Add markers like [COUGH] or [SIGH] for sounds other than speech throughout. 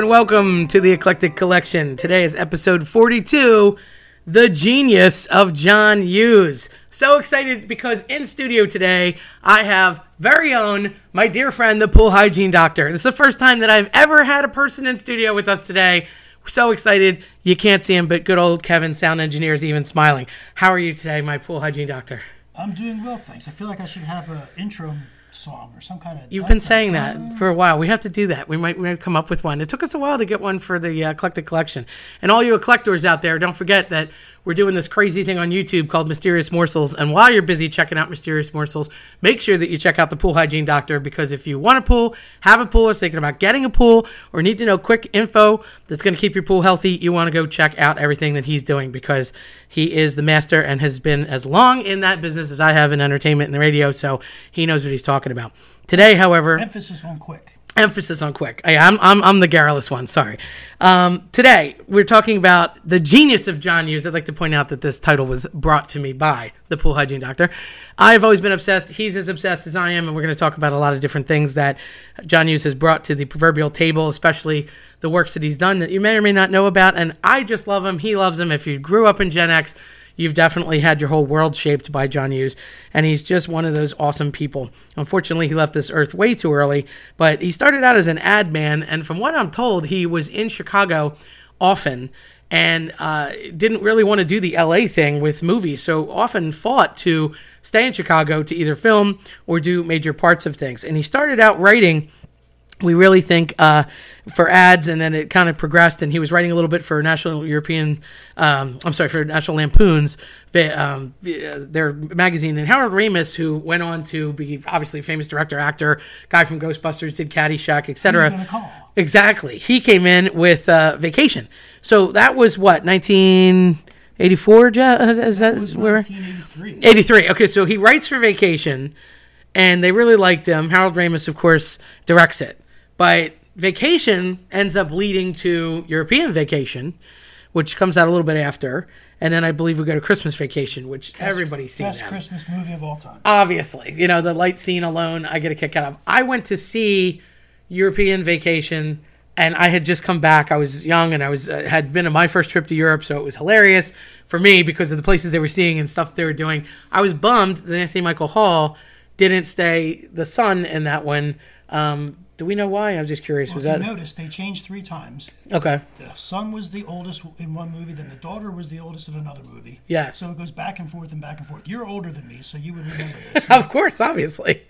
and welcome to the Eclectic Collection. Today is episode 42 The Genius of John Hughes. So excited because in studio today I have very own my dear friend, the pool hygiene doctor. This is the first time that I've ever had a person in studio with us today. So excited. You can't see him, but good old Kevin, sound engineer, is even smiling. How are you today, my pool hygiene doctor? I'm doing well, thanks. I feel like I should have an intro song or some kind of. You've been saying that for a while. We have to do that. We might, we might come up with one. It took us a while to get one for the uh, Eclectic Collection. And all you collectors out there, don't forget that we're doing this crazy thing on YouTube called Mysterious Morsels. And while you're busy checking out Mysterious Morsels, make sure that you check out the Pool Hygiene Doctor because if you want a pool, have a pool, is thinking about getting a pool, or need to know quick info that's going to keep your pool healthy, you want to go check out everything that he's doing because he is the master and has been as long in that business as I have in entertainment and the radio, so he knows what he's talking about. Today, however, Emphasis on quick. emphasis on quick. I, I'm, I'm, I'm the garrulous one. Sorry. Um, today we're talking about the genius of John Hughes. I'd like to point out that this title was brought to me by the pool hygiene doctor. I've always been obsessed. He's as obsessed as I am, and we're going to talk about a lot of different things that John Hughes has brought to the proverbial table, especially the works that he's done that you may or may not know about. And I just love him. He loves him. If you grew up in Gen X, you've definitely had your whole world shaped by John Hughes, and he's just one of those awesome people. Unfortunately, he left this earth way too early, but he started out as an ad man, and from what I'm told, he was in Chicago often and uh, didn't really want to do the LA thing with movies, so often fought to stay in Chicago to either film or do major parts of things. And he started out writing we really think uh, for ads, and then it kind of progressed. And he was writing a little bit for National European, um, I'm sorry, for National Lampoon's um, their magazine. And Harold Ramis, who went on to be obviously a famous director, actor, guy from Ghostbusters, did Caddyshack, etc. Exactly. He came in with uh, Vacation. So that was what 1984. Ja- Is, is that was where? 1983. 83. Okay, so he writes for Vacation, and they really liked him. Harold Ramis, of course, directs it. But Vacation ends up leading to European Vacation, which comes out a little bit after. And then I believe we go to Christmas Vacation, which everybody's seen. Best that. Christmas movie of all time. Obviously, you know, the light scene alone, I get a kick out of. I went to see European Vacation, and I had just come back. I was young, and I was uh, had been on my first trip to Europe, so it was hilarious for me because of the places they were seeing and stuff they were doing. I was bummed that Anthony Michael Hall didn't stay the son in that one. Um, do we know why? I was just curious. was If you that notice, they changed three times. okay? The son was the oldest in one movie, then the daughter was the oldest in another movie. Yeah. So it goes back and forth and back and forth. You're older than me, so you would remember [LAUGHS] this. of course, obviously.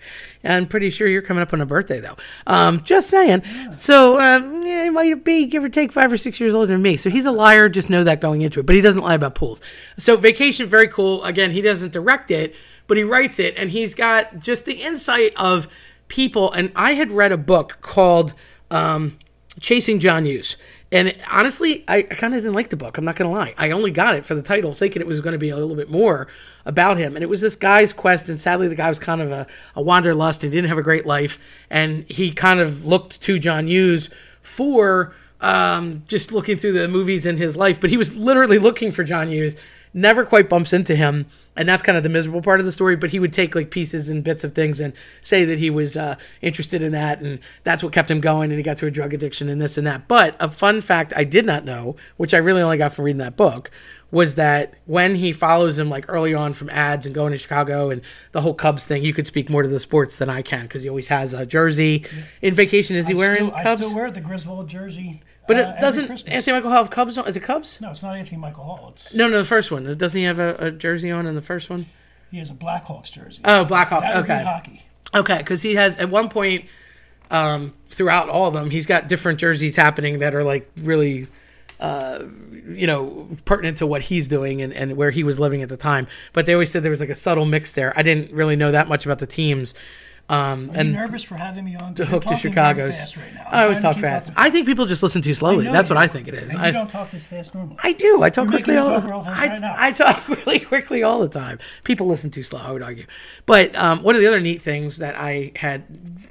I'm pretty sure you're coming up on a birthday, though. Um, just saying. So, um, yeah, he might be, give or take, five or six years older than me. So he's a liar. Just know that going into it. But he doesn't lie about pools. So, Vacation, very cool. Again, he doesn't direct it, but he writes it. And he's got just the insight of people. And I had read a book called um, Chasing John Hughes. And honestly, I, I kind of didn't like the book. I'm not going to lie. I only got it for the title, thinking it was going to be a little bit more about him. And it was this guy's quest. And sadly, the guy was kind of a, a wanderlust and didn't have a great life. And he kind of looked to John Hughes for um, just looking through the movies in his life. But he was literally looking for John Hughes never quite bumps into him and that's kind of the miserable part of the story but he would take like pieces and bits of things and say that he was uh, interested in that and that's what kept him going and he got through a drug addiction and this and that. But a fun fact i did not know which i really only got from reading that book was that when he follows him like early on from ads and going to chicago and the whole cubs thing you could speak more to the sports than i can because he always has a jersey. In vacation is he I wearing still, cubs? I still wear the Griswold jersey. But uh, it doesn't Christmas. anthony michael Hall have cubs on is it cubs No, it's not Anthony Michael Hall. It's, no no the first one doesn't he have a, a jersey on in the first one He has a Blackhawks jersey. Oh, Blackhawks. That Okay. hockey. Okay, because he has at one point um, throughout all of them, he's got different jerseys happening that are like really, uh, you know, pertinent to what he's doing and, and where he was living at the time. But they always said there was like a subtle mix there. I didn't really know that much about the teams. Um, Are and nervous for having me on? to hook to Chicago's. right. I always talk trying to keep fast. up I think people just listen too slowly. know That's you what I think it is. And I, you don't talk this fast normally. I do. I talk You're quickly all. talk real I, right. I talk [LAUGHS] really quickly all the time. People listen too slow. I would argue. But um, one of the other neat things that I had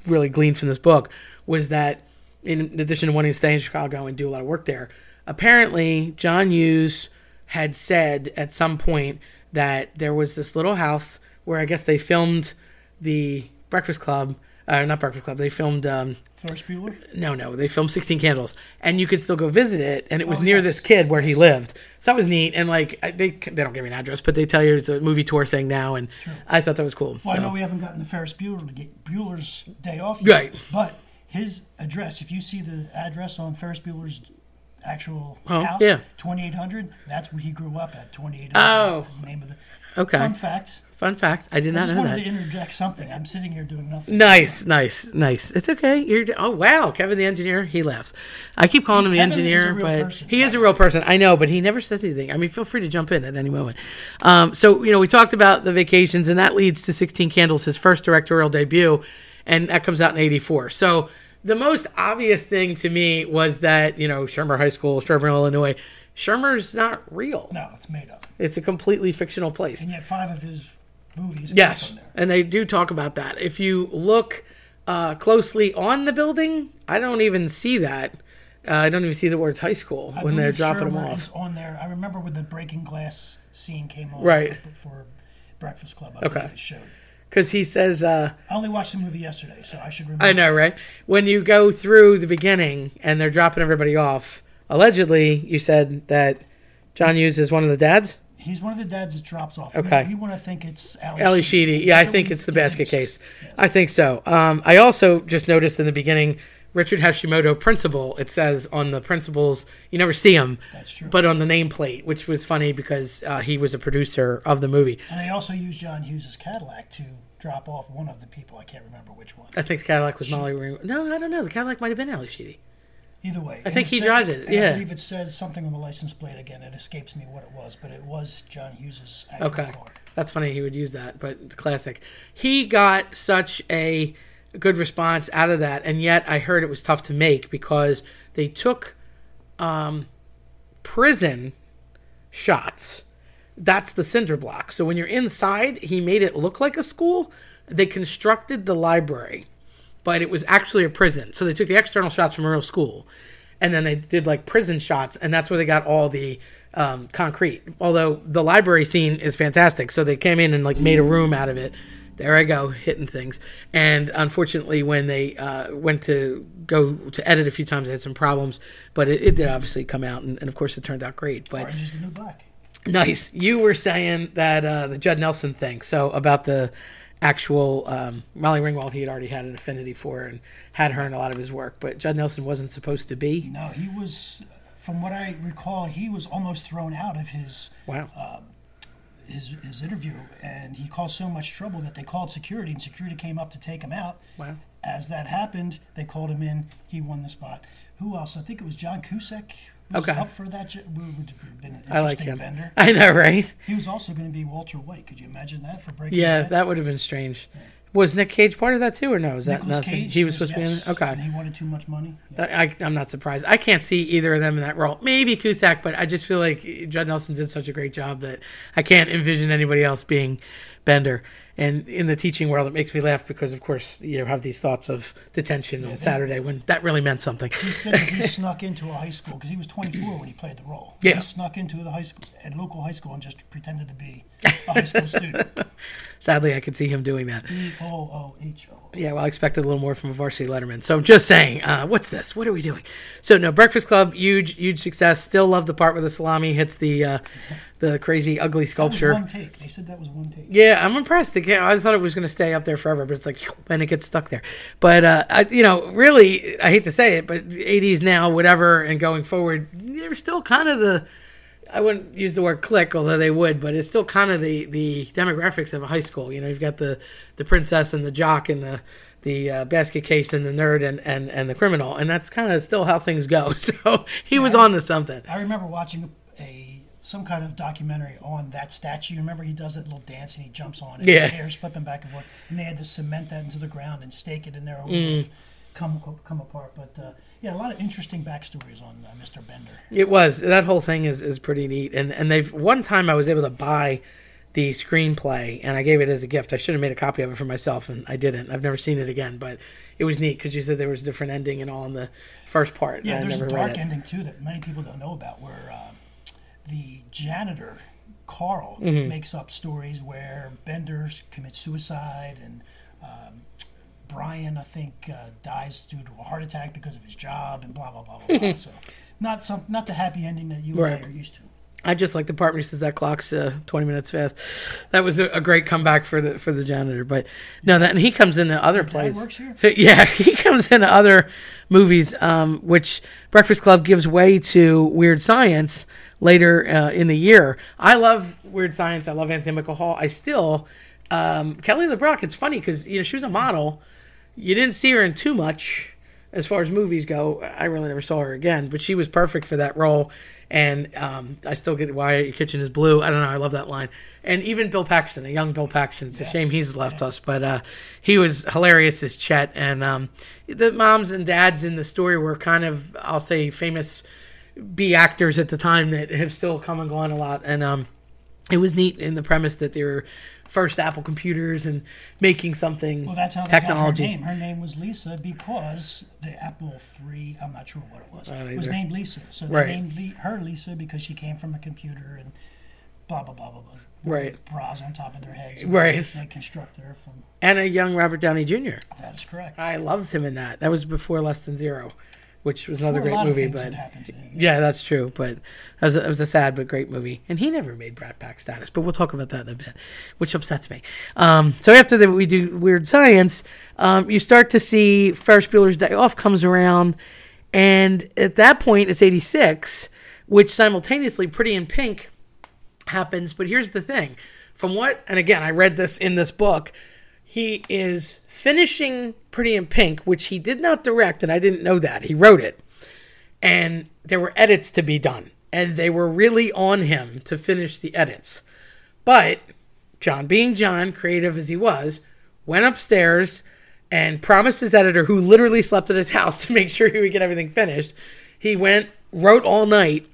really gleaned from this book was that, in addition to wanting to stay in Chicago and do a lot of work there, apparently John Hughes had said at some point that there was this little house where I guess they filmed the Breakfast Club uh, not Breakfast Club. They filmed um, Ferris Bueller. no, no, they filmed Sixteen Candles, and you could still go visit it, and it was Oh, near yes. this kid where he lived. So that was neat, and like I- they they don't give me an address, but they tell you it's a movie tour thing now, and I thought that was cool. Well, I So- know we haven't gotten the Ferris Bueller to get Bueller's Day Off Right. But his address, if you see the address on Ferris Bueller's actual Oh, house, yeah. 2800, that's where he grew up at, 2800. Oh. Name of the Okay, Fun fact. Fun fact, I did I not just know wanted that. to interject something. I'm sitting here doing nothing. Nice, nice, nice. It's okay. You're oh wow, Kevin the engineer. He laughs. I keep calling him the Kevin engineer, but person, he is a real person. I know, but he never says anything. I mean, feel free to jump in at any moment. Um, so you know, we talked about the vacations, and that leads to Sixteen Candles, his first directorial debut, and that comes out in '84. So the most obvious thing to me was that you know Shermer High School, Shermer, Illinois. Shermer's not real. No, it's made up. It's a completely fictional place. And yet, five of his movies Yes, and they do talk about that. If you look uh, closely on the building, I don't even see that. Uh, I don't even see the words high school I when they're dropping them off. on there. I remember when the breaking glass scene came on Right. for, Breakfast Club. I Okay. it showed. Because he says, uh, I only watched the movie yesterday, so I should remember. I know, right? When you go through the beginning and they're dropping everybody off, allegedly, you said that John Hughes is one of the dads? He's one of the dads that drops off. Okay. You, we want to think it's Ali, Ali Sheedy. Yeah, I think it's the basket case. I think so. Um, I also just noticed in the beginning, Richard Hashimoto principal. It says on the principals, you never see him, That's true. but on the nameplate, which was funny because uh, he was a producer of the movie. And they also used John Hughes' Cadillac to drop off one of the people. I can't remember which one. I think the Cadillac was Molly Ring. No, I don't know. The Cadillac might have been Ali Sheedy. Either way. I think he said- drives it, yeah. I believe it says something on the license plate again. It escapes me what it was, but it was John Hughes' actual Okay. car. That's funny he would use that, but classic. He got such a good response out of that, and yet I heard it was tough to make because they took um, prison shots. That's the cinder block. So when you're inside, he made it look like a school. They constructed the library, but it was actually a prison. So they took the external shots from a real school, and then they did like prison shots, and that's where they got all the um, concrete. Although the library scene is fantastic, so they came in and like made a room out of it. There I go, hitting things. And unfortunately, when they uh, went to go to edit a few times, they had some problems. But it, it did obviously come out, and, and of course, it turned out great. But Orange is the new black. Nice. You were saying that uh, the Judd Nelson thing. So about the actual um, Molly Ringwald, he had already had an affinity for and had her in a lot of his work, but Judd Nelson wasn't supposed to be. No, he was, from what I recall, he was almost thrown out of his Wow. his, his interview, and he caused so much trouble that they called security, and security came up to take him out. Wow. As that happened, they called him in. He won the spot. Who else? I think it was John Cusack. Okay. Up for that. jo- Would would have been an I like him. Bender. [LAUGHS] I know, right? He was also going to be Walter White. Could you imagine that for Breaking Bad? Yeah, Bad? that would have been strange. Was Nick Cage part of that too, or no? Is that Nicolas nothing? Cage he was supposed to be in it. Okay. And he wanted too much money. Yeah. I, I'm not surprised. I can't see either of them in that role. Maybe Cusack, but I just feel like Judd Nelson did such a great job that I can't envision anybody else being Bender. And in the teaching world, it makes me laugh because, of course, you have these thoughts of detention on Saturday when that really meant something. He said he [LAUGHS] snuck into a high school because he was 24 when he played the role. Yeah. He snuck into the high school, at local high school, and just pretended to be a high school [LAUGHS] student. Sadly, I could see him doing that. E O O H O. Yeah, well, I expected a little more from a varsity letterman. So I'm just saying, uh, what's this? What are we doing? So no, Breakfast Club, huge, huge success. Still love the part where the salami hits the uh, the crazy, ugly That was sculpture. one take. They said that was one take. Yeah, I'm impressed. Again, I thought it was going to stay up there forever, but it's like, and it gets stuck there. But uh, I, you know, really, I hate to say it, but 80s now, whatever, and going forward, they're still kind of the. I wouldn't use the word click, although they would, but it's still kind of the the demographics of a high school. You know, you've got the the princess and the jock and the the uh, basket case and the nerd and, and, and the criminal, and that's kind of still how things go. [LAUGHS] So he was on to something. I remember watching a, a some kind of documentary on that statue. Remember, he does that little dance and he jumps on it. Yeah. His hair's flipping back and forth, and they had to cement that into the ground and stake it in there. Mm. come come apart. But uh, yeah, a lot of interesting backstories on uh, Mr. Bender. It was that whole thing is is pretty neat, and and they've one time I was able to buy the screenplay and I gave it as a gift. I should have made a copy of it for myself, and I didn't. I've never seen it again, but it was neat because you said there was a different ending and all in the first part. Yeah, there's a dark ending too that many people don't know about, where uh, the janitor Carl Mm-hmm. makes up stories where Bender commits suicide and um, Brian, I think, uh, dies due to a heart attack because of his job and blah blah blah blah. blah. [LAUGHS] So, not some, not the happy ending that you Right. and I are used to. I just like the part where he says that clock's uh, twenty minutes fast. That was a, a great comeback for the for the janitor. But no, that and he comes into other plays. So, [LAUGHS] yeah, [LAUGHS] he comes into other movies, um, which Breakfast Club gives way to Weird Science later uh, in the year. I love Weird Science. I love Anthony Michael Hall. I still um, Kelly LeBrock. It's funny because you know she was a model. You didn't see her in too much as far as movies go. I really never saw her again, but she was perfect for that role. And um, I still get why your kitchen is blue. I don't know. I love that line. And even Bill Paxton, a young Bill Paxton. It's a shame he's left us, but uh, he was hilarious as Chet. And um, the moms and dads in the story were kind of, I'll say, famous B actors at the time that have still come and gone a lot. And um, it was neat in the premise that they were first Apple computers and making something Well, that's how technology. her name. Her name was Lisa because the Apple III, I'm not sure what it was, don't was named Lisa. So they Right. named Le- her Lisa because she came from a computer and blah, blah, blah, blah, blah. Right. Bras on top of their heads. [LAUGHS] Right. They constructed her from, And a young Robert Downey Jr. that is correct. I loved him in that. That was before Less Than Zero, which was another There were a great movie. But that happened to him. yeah, that's true. But it was, a, it was a sad but great movie, and he never made Brat Pack status. But we'll talk about that in a bit, which upsets me. Um, so after that, we do Weird Science. Um, you start to see Ferris Bueller's Day Off comes around, and at that point, it's eighty six, which simultaneously Pretty in Pink happens. But here's the thing: from what, and again, I read this in this book. He is finishing Pretty in Pink, which he did not direct, and I didn't know that. He wrote it. And there were edits to be done, and they were really on him to finish the edits. But John, being John, creative as he was, went upstairs and promised his editor, who literally slept at his house [LAUGHS] to make sure he would get everything finished. He went, wrote all night,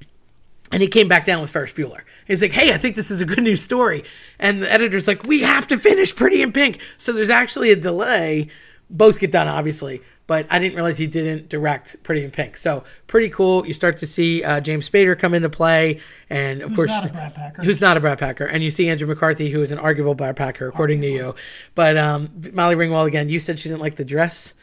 and he came back down with Ferris Bueller. He's like, "Hey, I think this is a good news story." And the editor's like, "We have to finish Pretty in Pink." So there's actually a delay. Both get done, obviously, but I didn't realize he didn't direct Pretty in Pink. So pretty cool. You start to see uh, James Spader come into play, and of course, not a Brat Packer. who's not a Brat Packer, and you see Andrew McCarthy, who is an arguable Brat Packer, according to you. But um, Molly Ringwald again. You said she didn't like the dress.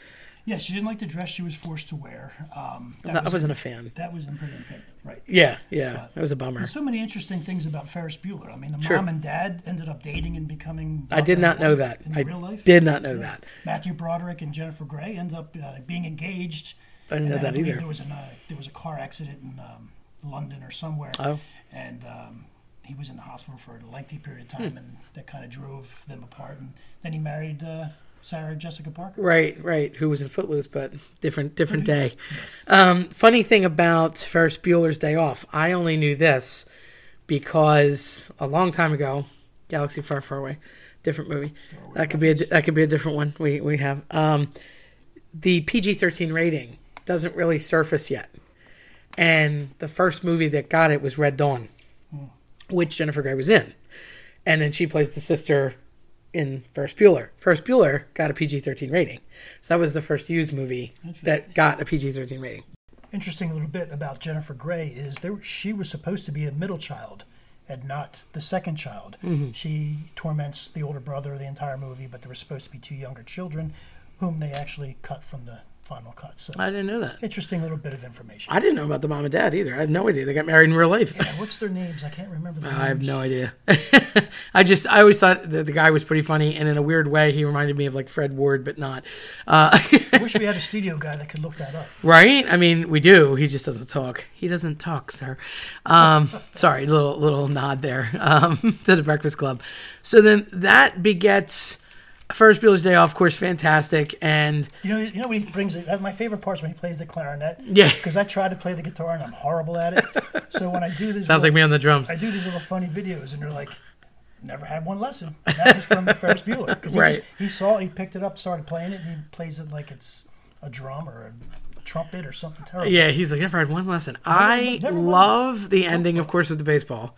Yeah, she didn't like the dress she was forced to wear. Um, that, I was, wasn't a fan. that was in Pretty in Pink, right. Yeah, yeah, it was a bummer. There's so many interesting things about Ferris Bueller. I mean, the Sure. mom and dad ended up dating and becoming. I did not know that. In I real life. did not know that. Matthew Broderick and Jennifer Grey end up uh, being engaged. I didn't know that either. There was an uh, there was a car accident in um, London or somewhere, Oh. and um, he was in the hospital for a lengthy period of Hmm. time, and that kind of drove them apart. And then he married uh, Sarah Jessica Parker. Right, right. Who was in Footloose, but different, different day. Um, funny thing about Ferris Bueller's Day Off, I only knew this because a long time ago, Galaxy Far, Far Away, different movie. That could be a, that could be a different one. We we have um, the PG thirteen rating doesn't really surface yet, and the first movie that got it was Red Dawn, which Jennifer Grey was in, and then she plays the sister in Ferris Bueller. Ferris Bueller got a PG 13 rating. So that was the first used movie that got a PG 13 rating. Interesting little bit about Jennifer Grey is there she was supposed to be a middle child and not the second child. Mm-hmm. She torments the older brother the entire movie, but there were supposed to be two younger children, whom they actually cut from the final cut. So I didn't know that. interesting little bit of information. I didn't know about the mom and dad either. I had no idea they got married in real life. Yeah, what's their names? I can't remember their [LAUGHS] I have no idea. [LAUGHS] I just, I always thought that the guy was pretty funny, and in a weird way, he reminded me of like Fred Ward, but not. Uh, [LAUGHS] I wish we had a studio guy that could look that up. right? I mean, we do. He just doesn't talk. He doesn't talk, sir. Um, sorry, little little nod there um, to the Breakfast Club. So then that begets Ferris Bueller's Day Off, of course, fantastic, and You know, you know when he brings it. My favorite part is when he plays the clarinet. Yeah. Because I try to play the guitar and I'm horrible at it. so when I do this, [LAUGHS] sounds like me on the drums. I do these little funny videos, and they're like, "Never had one lesson." And that was from Ferris [LAUGHS] Bueller because he, Right. just- he saw it, he picked it up, started playing it, and he plays it like it's a drum or a, trumpet or something terrible. Yeah, he's like, never had one lesson. I never love the ending, of course, with the baseball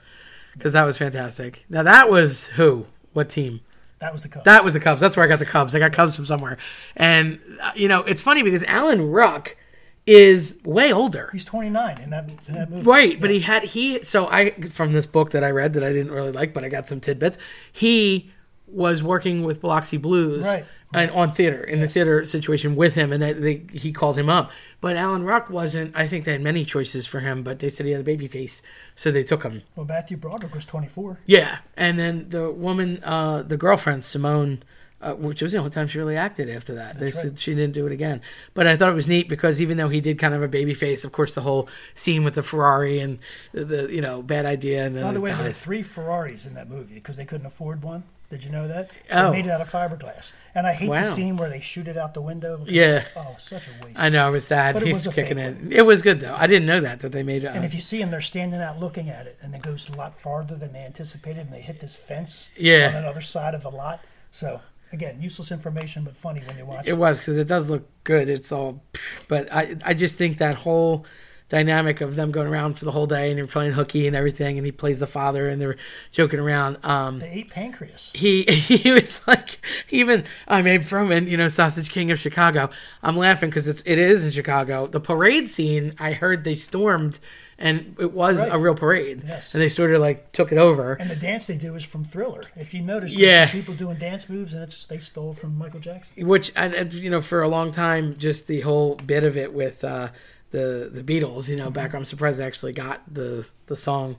because that was fantastic. Now that was who? What team? That was the Cubs. That was the Cubs. That's where I got the Cubs. I got Cubs from somewhere. And uh, you know, it's funny because Alan Ruck is way older. He's 29 in that, in that movie. Right, but he had he so I from this book that I read that I didn't really like, but I got some tidbits. He was working with Biloxi Blues Right. and on theater in the theater situation with him, and that they, he called him up. But Alan Ruck wasn't. I think they had many choices for him, but they said he had a baby face, so they took him. Well, Matthew Broderick was 24. Yeah, and then the woman, uh, the girlfriend Simone, uh, which was the only time she really acted after that. they That's said right. she didn't do it again. But I thought it was neat because even though he did kind of a baby face, of course, the whole scene with the Ferrari and the, the you know bad idea. And then By the way, there were three Ferraris in that movie because they couldn't afford one. Did you know that? Oh. They made it out of fiberglass. And I hate Wow. the scene where they shoot it out the window. Yeah. Oh, such a waste. I know I was sad. But it He's was kicking it. It was good though. I didn't know that that they made it. Uh, and if you see them, they're standing out looking at it, and it goes a lot farther than they anticipated, and they hit this fence Yeah. on that other side of the lot. So again, useless information, but funny when you watch It it. was because it does look good. It's all, but I I just think that whole dynamic of them going around for the whole day and you're playing hooky and everything, and he plays the father and they're joking around. Um, They ate pancreas. he [LAUGHS] he was like even I'm Abe Froman, you know, Sausage King of Chicago. I'm laughing because it's it is in Chicago. The parade scene, I heard they stormed, and it was Right. a real parade. Yes. and they sort of like took it over. And the dance they do is from Thriller. If you notice, Yeah. people doing dance moves, and it's they stole from Michael Jackson. which and, and, you know for a long time just the whole bit of it with uh the the beatles you know back i'm surprised they actually got the the song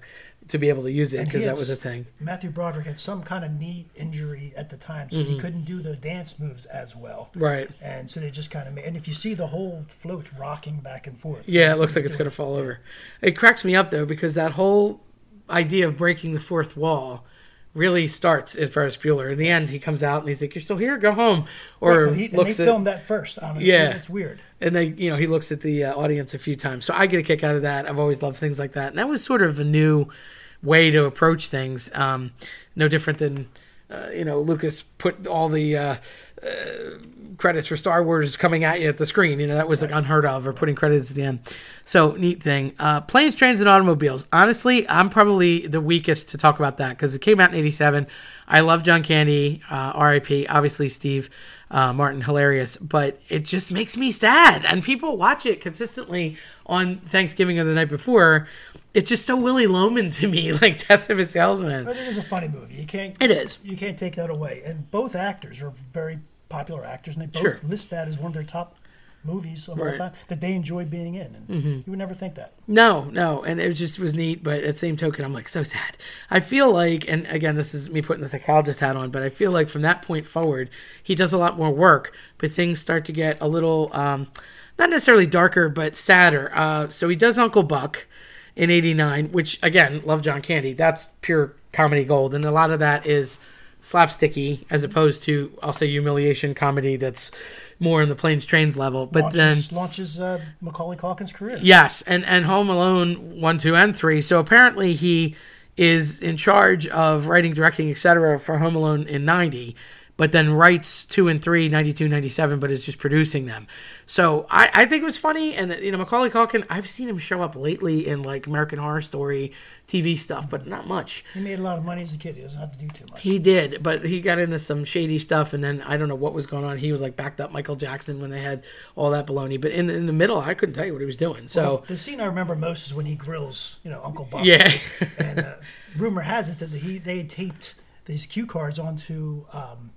to be able to use it because that was a thing Matthew Broderick had some kind of knee injury at the time, so Mm-hmm. he couldn't do the dance moves as well. right And so they just kind of made. And if you see the whole float rocking back and forth, yeah it looks like it's going to fall over it cracks me up though because that whole idea of breaking the fourth wall really starts at Ferris Bueller. In the end, he comes out and he's like, "You're still here? Go home." Or Right, he, and they looks at filmed that first. Mean, Yeah. it's weird. and they you know he looks at the uh, audience a few times so i get a kick out of that i've always loved things like that and that was sort of a new way to approach things um, no different than uh, you know lucas put all the uh, uh, credits for star wars coming at you at the screen you know that was like unheard of or putting credits at the end so neat thing uh, planes trains and automobiles honestly i'm probably the weakest to talk about that because it came out in 87 i love john candy uh, rip obviously steve uh, Martin hilarious, but it just makes me sad. And people watch it consistently on Thanksgiving or the night before. It's just so Willy Loman to me, [LAUGHS] like Death of a Salesman. But it is a funny movie. You can't. It is. You can't take that away. And both actors are very popular actors, and they both Sure. list that as one of their top movies of Right. Mm-hmm. all time that they enjoy being in. And you would never think that. No, no, and it just was neat, but at the same token, I'm like so sad. I feel like, and again, this is me putting the psychologist hat on, but I feel like from that point forward, he does a lot more work, but things start to get a little, um, not necessarily darker, but sadder. Uh, so he does Uncle Buck in '89, which again, love John Candy. That's pure comedy gold, and a lot of that is slapsticky as opposed to, I'll say, humiliation comedy that's more in the planes trains level. But then launches launches uh, Macaulay Culkin's career. Yes, and and Home Alone one, two, and three. So apparently he is in charge of writing, directing, etc. for Home Alone in ninety, but then writes two and three, 92, 97, but is just producing them. So I, I think it was funny, and you know Macaulay Culkin. I've seen him show up lately in like American Horror Story TV stuff, but not much. He made a lot of money as a kid. He doesn't have to do too much. He did, but he got into some shady stuff, and then I don't know what was going on. He was like backed up Michael Jackson when they had all that baloney. But in in the middle, I couldn't tell you what he was doing. So the scene I remember most is when he grills, you know, Uncle Bob. yeah. and uh, rumor has it that he they had taped these cue cards onto um,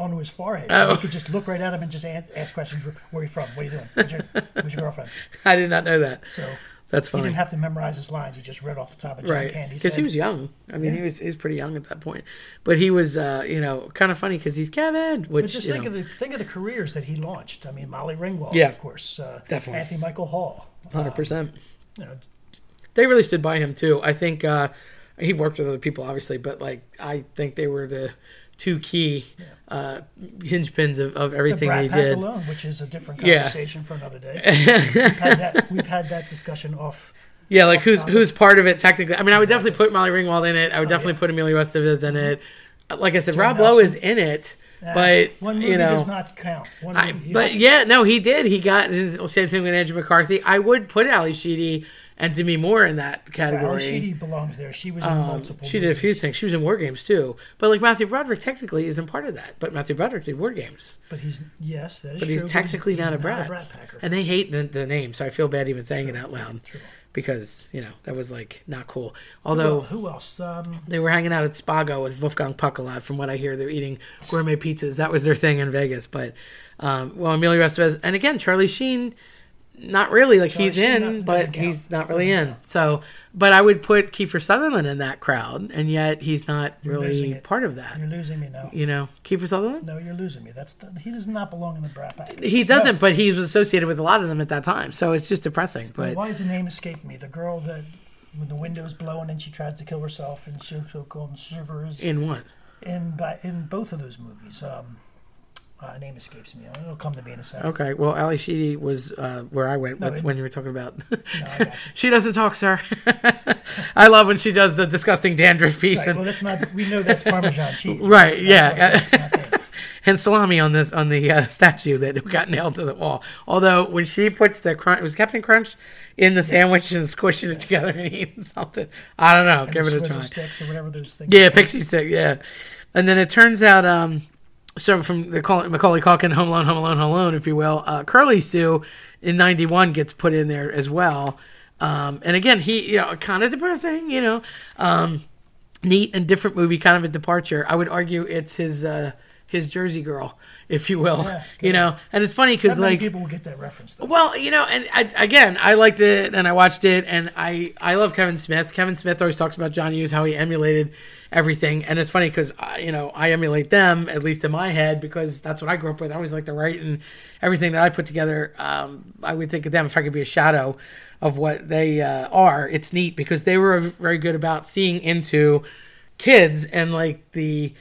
onto his forehead, so Oh. he could just look right at him and just ask questions. Where are you from? What are you doing? [LAUGHS] Who's your, who's your girlfriend? I did not know that. So That's funny. he didn't have to memorize his lines. He just read off the top of John right. Candy's Because he was young. I mean, he was he was pretty young at that point. But he was, uh, you know, kind of funny because he's Kevin, which But just think know, of the think of the careers that he launched. I mean, Molly Ringwald, Yeah. of course, uh, Definitely. Anthony Michael Hall. hundred percent. You know, They really stood by him too. I think uh, he worked with other people, obviously, but like I think they were the two key uh, hinge pins of, of the everything Brat they Pack did. alone, which is a different Yeah. conversation for another day. we've, had that, [LAUGHS] we've had that discussion off. Yeah, like who's topic. who's part of it technically? I mean, I would definitely put Molly Ringwald in it. I would definitely put Emilio Estevez in it. Like I said, Rob Lowe is in it, Uh, but one movie you know, does not count. One I, movie, but yeah, no, he did. He got his same thing with Andrew McCarthy. I would put Ali Sheedy and Demi Moore in that category. Sheedy belongs there. She was in Um, multiple. she did a few things. She was in War Games too. But like Matthew Broderick technically isn't part of that. But Matthew Broderick did War Games. but he's yes, that is true. But true. he's technically not a he's brat. Brat Packer. And they hate the, the name, so I feel bad even saying it out loud. True. because you know that was like not cool. Well, Although who else? Um, they were hanging out at Spago with Wolfgang Puck a lot. From what I hear, they're eating gourmet pizzas. That was their thing in Vegas. But um, well, Emilio Estevez, and again Charlie Sheen, not really like Charlie he's in, not- but he's not really in. So, but I would put Kiefer Sutherland in that crowd, and yet he's not losing really part of that. you're losing me now. You know, Kiefer Sutherland. No, you're losing me. That's the, he does not belong in the Brat Pack. He doesn't, but he was associated with a lot of them at that time, so it's just depressing. But Why does the name escape me? The girl that when the windows blow and she tries to kill herself and so so called shivers in what? in in both of those movies. Um, uh, name escapes me. It'll come to me in a second. Okay, well, Ali Sheedy was uh, where I went No, with it- when you were talking about. No, [LAUGHS] she doesn't talk, sir. [LAUGHS] I love when she does the disgusting dandruff piece Right, and, well, that's not. We know that's Parmesan cheese. [LAUGHS] Right, That's yeah. what it is, not that. and salami on this on the uh, statue that got nailed to the wall. Although when she puts the crunch, was Captain Crunch in the sandwich and squishing it together and eating something. I don't know. And Give it a try. sticks or whatever those things. Yeah, are. pixie stick. Yeah, and then it turns out, um, so from the Macaulay Culkin, Home Alone, Home Alone, Home Alone, if you will, uh, Curly Sue in '91 gets put in there as well. Um, and again, he, you know, kind of depressing, you know, um, neat and different movie, kind of a departure. I would argue it's his uh, his Jersey Girl, if you will, Yeah, [LAUGHS] you know. And it's funny because like people will get that reference. Though. well, you know, and I, again, I liked it and I watched it, and I I love Kevin Smith. Kevin Smith always talks about John Hughes, how he emulated everything, and it's funny because you know I emulate them at least in my head because that's what I grew up with. I always like to write and everything that I put together. Um, I would think of them if I could be a shadow of what they uh, are. It's neat because they were very good about seeing into kids and like the the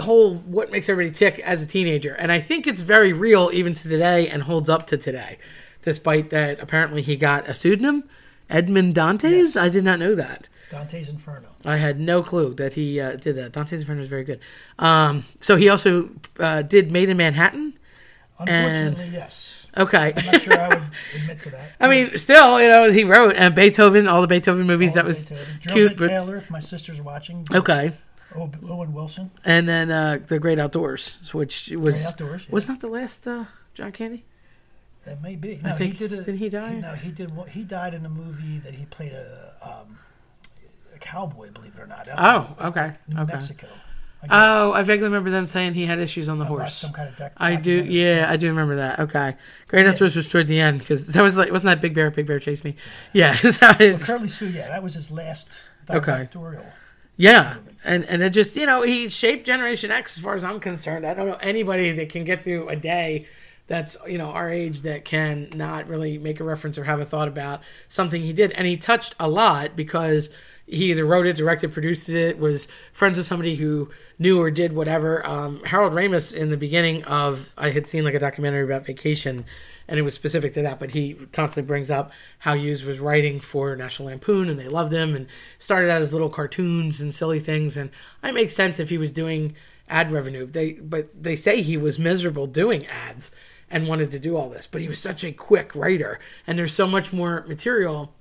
whole what makes everybody tick as a teenager. And I think it's very real even to today and holds up to today, despite that apparently he got a pseudonym, Edmond Dantes. I did not know that. Dante's Inferno. I had no clue that he uh, did that. Dante's Inferno is very good. Um, so he also uh, did Maid in Manhattan. Unfortunately, yes. Okay. I'm not sure I would admit to that. [LAUGHS] I mean, still, you know, he wrote and Beethoven, all the Beethoven movies. that was Joe cute, but Taylor, if my sister's watching. okay. O- Owen Wilson. And then uh, the Great Outdoors, which was Great Outdoors, yeah. was not the last uh, John Candy. That may be. No, think- he did. A, didn't he die? no, he did. He died in a movie that he played a um, a cowboy. Believe it or not. Oh, okay, New okay. Mexico. Oh, I vaguely remember them saying he had issues on the I horse. Some kind of I do, yeah, I do remember that. Okay, Great Outdoors was toward the end because that was like, wasn't that Big Bear? Big Bear chased me. Yeah, [LAUGHS] so Well, Curly Sue. Yeah, that was his last Okay. Yeah, and and it just you know he shaped Generation X as far as I'm concerned. I don't know anybody that can get through a day that's you know our age that can not really make a reference or have a thought about something he did, and he touched a lot because he either wrote it, directed, produced it, was friends with somebody who knew or did whatever. Um, Harold Ramis in the beginning of I had seen like a documentary about vacation, and it was specific to that, but he constantly brings up how Hughes was writing for National Lampoon, and they loved him, and started out as little cartoons and silly things, and it makes sense if he was doing ad revenue. They but they say he was miserable doing ads and wanted to do all this, but he was such a quick writer, and there's so much more material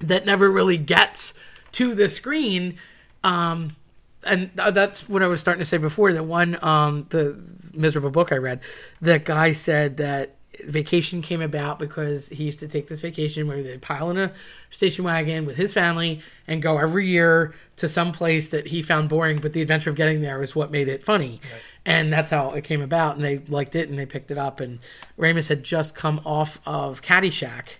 that never really gets to the screen. Um, and that's what I was starting to say before. That one, um, the miserable book I read, that guy said that vacation came about because he used to take this vacation where they'd pile in a station wagon with his family and go every year to some place that he found boring, but the adventure of getting there was what made it funny. And that's how it came about. And they liked it and they picked it up. And Ramis had just come off of Caddyshack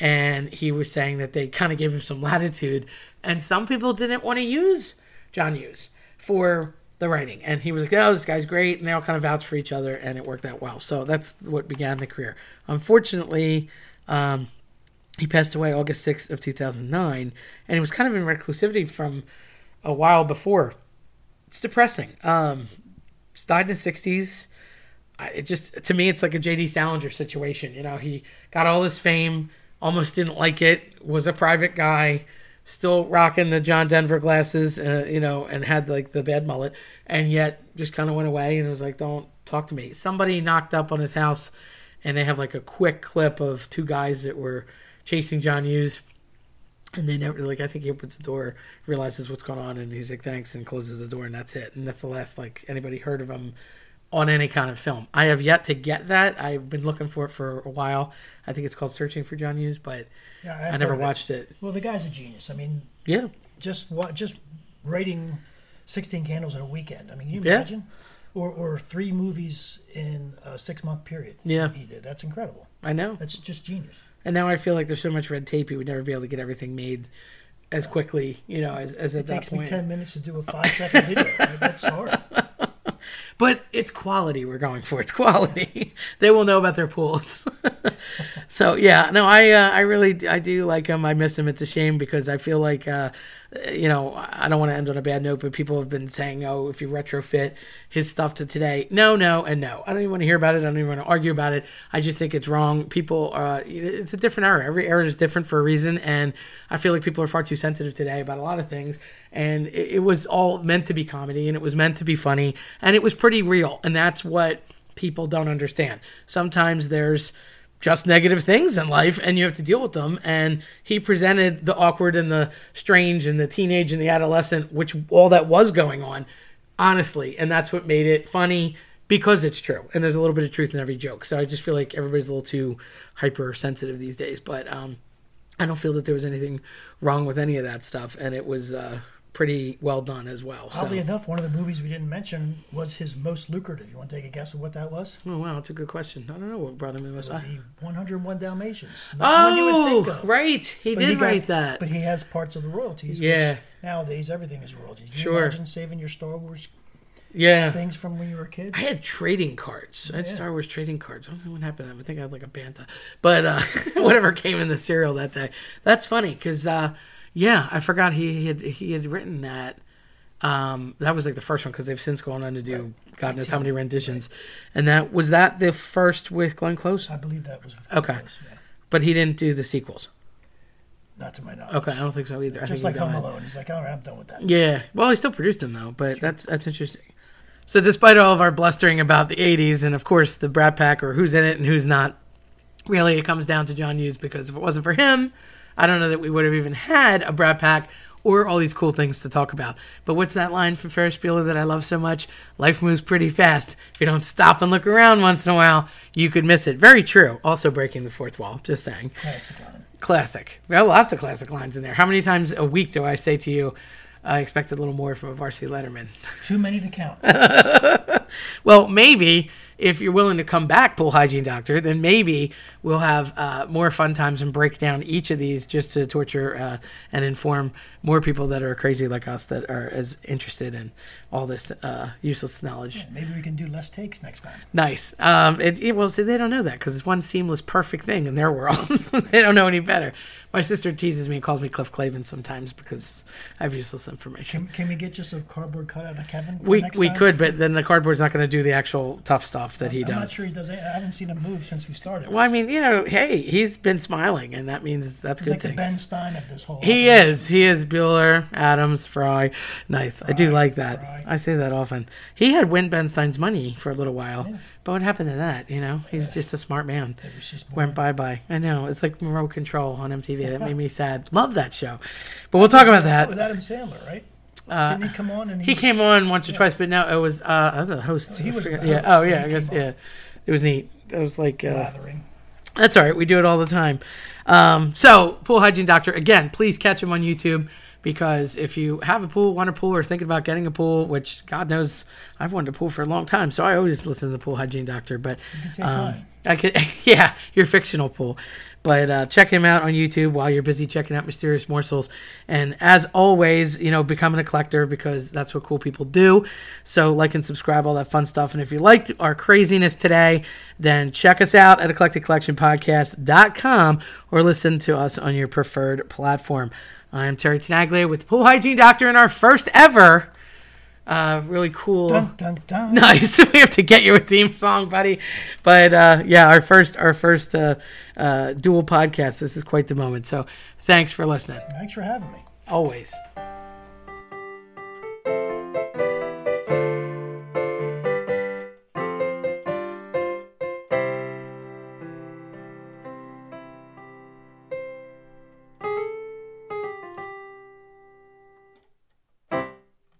and he was saying that they kind of gave him some latitude, and some people didn't want to use John Hughes for the writing, and he was like, "Oh, this guy's great," and they all kind of vouched for each other, and it worked out well. So that's what began the career. Unfortunately, um, he passed away August sixth of two thousand nine, and he was kind of in reclusivity from a while before. It's depressing. Um, died in the sixties. I- it just to me it's like a JD Salinger situation. You know, he got all this fame, almost didn't like it, was a private guy, still rocking the John Denver glasses, uh, you know, and had like the bad mullet, and yet just kind of went away and was like, "Don't talk to me." Somebody knocked up on his house, and they have like a quick clip of two guys that were chasing John Hughes. And they never like. I think he opens the door, realizes what's going on, and he's like, "Thanks," and closes the door, and that's it. And that's the last like anybody heard of him on any kind of film. I have yet to get that. I've been looking for it for a while. I think it's called Searching for John Hughes, but Yeah, I never it. watched it. Well, the guy's a genius. I mean, Yeah. just what just writing 16 candles in a weekend. I mean, can you Yeah. imagine? Or, or three movies in a six month period. Yeah. he did. That's incredible. I know. That's just genius. And now I feel like there's so much red tape, you would never be able to get everything made as quickly, you know, as, as at It that takes me 10 minutes to do a five second video. [LAUGHS] That's hard. But it's quality we're going for. It's quality. [LAUGHS] they will know about their pools. [LAUGHS] so yeah, no, I uh, I really I do like him. I miss him. It's a shame because I feel like uh, you know I don't want to end on a bad note, but people have been saying, oh, if you retrofit his stuff to today, no, no, and no. I don't even want to hear about it. I don't even want to argue about it. I just think it's wrong. People, uh, it's a different era. Every era is different for a reason, and I feel like people are far too sensitive today about a lot of things. And it, it was all meant to be comedy, and it was meant to be funny, and it was pretty real, and that's what people don't understand. Sometimes there's just negative things in life and you have to deal with them. And he presented the awkward and the strange and the teenage and the adolescent which all that was going on honestly. And that's what made it funny because it's true. And there's a little bit of truth in every joke. So i just feel like everybody's a little too hypersensitive these days. But um i don't feel that there was anything wrong with any of that stuff. And it was uh pretty well done as well so Oddly enough, one of the movies we didn't mention was his most lucrative. You want to take a guess of what that was? oh wow that's a good question i don't know what brought him in this The 101 Dalmatians. Not oh one you would think of. right he But did got- write that But he has parts of the royalties. Yeah. Which nowadays, everything is royalties. Can Sure. you imagine saving your Star Wars yeah things from when you were a kid? I had trading cards. I had Yeah. Star Wars trading cards. I don't know what happened to them. I think I had like a Bantha, but uh, [LAUGHS] whatever came in the cereal that day. That's funny because uh, yeah, I forgot he had he had written that. Um, that was like the first one because they've since gone on to do God knows how many renditions, and that was that the first with Glenn Close. I believe that was Okay. close, yeah. But he didn't do the sequels. Not to my knowledge. Okay, I don't think so either. I Just like Home. Alone. He's like, all right, I'm done with that. Yeah. Well, he still produced them though, but that's that's interesting. So, despite all of our blustering about the '80s and of course the Brat Pack or who's in it and who's not, really it comes down to John Hughes because if it wasn't for him, I don't know that we would have even had a Brat Pack or all these cool things to talk about. But what's that line from Ferris Bueller that I love so much? Life moves pretty fast. If you don't stop and look around once in a while, you could miss it. Very true. Also breaking the fourth wall. Just saying. Classic line. Classic. We have lots of classic lines in there. How many times a week do I say to you, I expect a little more from a varsity letterman? Too many to count. [LAUGHS] Well, maybe if you're willing to come back, pool hygiene doctor, then maybe we'll have uh, more fun times and break down each of these just to torture uh, and inform more people that are crazy like us that are as interested in all this uh, useless knowledge. Maybe we can do less takes next time. Nice. Um, it, it, well, see, they don't know that because it's one seamless, perfect thing in their world. [LAUGHS] they don't know any better. My sister teases me and calls me Cliff Clavin sometimes because I have useless information. Can, can we get just a cardboard cutout of Kevin? We we time? could, but then the cardboard's not going to do the actual tough stuff that he does. I'm not sure he does. I haven't seen him move since we started. Well, I mean, you know, hey, he's been smiling, and that means that's He's good like the things. Ben Stein of this whole. He operation. is. He is Bueller, Adams, Fry. Nice. I do like that. Fry. I say that often. He had Win Ben Stein's money for a little while, but what happened to that? You know, he's just a smart man. Went bye bye. I know. It's like Remote Control on MTV. That made me [LAUGHS] sad. Love that show. But we'll talk about That with. Adam Sandler, right? Didn't he come on and He came on once or twice, but no, it was uh, I was the host. He was yeah. Oh yeah. I guess on. yeah. It was neat. It was like uh. That's all right. We do it all the time. Um, so, pool hygiene doctor again. Please catch him on YouTube because if you have a pool, want a pool, or thinking about getting a pool, which God knows I've wanted a pool for a long time, so I always listen to the pool hygiene doctor. But um. I could, [LAUGHS] yeah, your fictional pool. But uh, check him out on YouTube while you're busy checking out Mysterious Morsels. And as always, you know, becoming a collector because that's what cool people do. So like and subscribe, all that fun stuff. And if you liked our craziness today, then check us out at eclecticcollectionpodcast.com or listen to us on your preferred platform. I am Terry Tenaglia with the Pool Hygiene Doctor in our first ever uh, really cool. Dun dun dun. [LAUGHS] Nice. we have to get you a theme song, buddy. But uh, yeah, our first our first uh, uh, dual podcast. This is quite the moment. So thanks for listening. Thanks for having me. Always.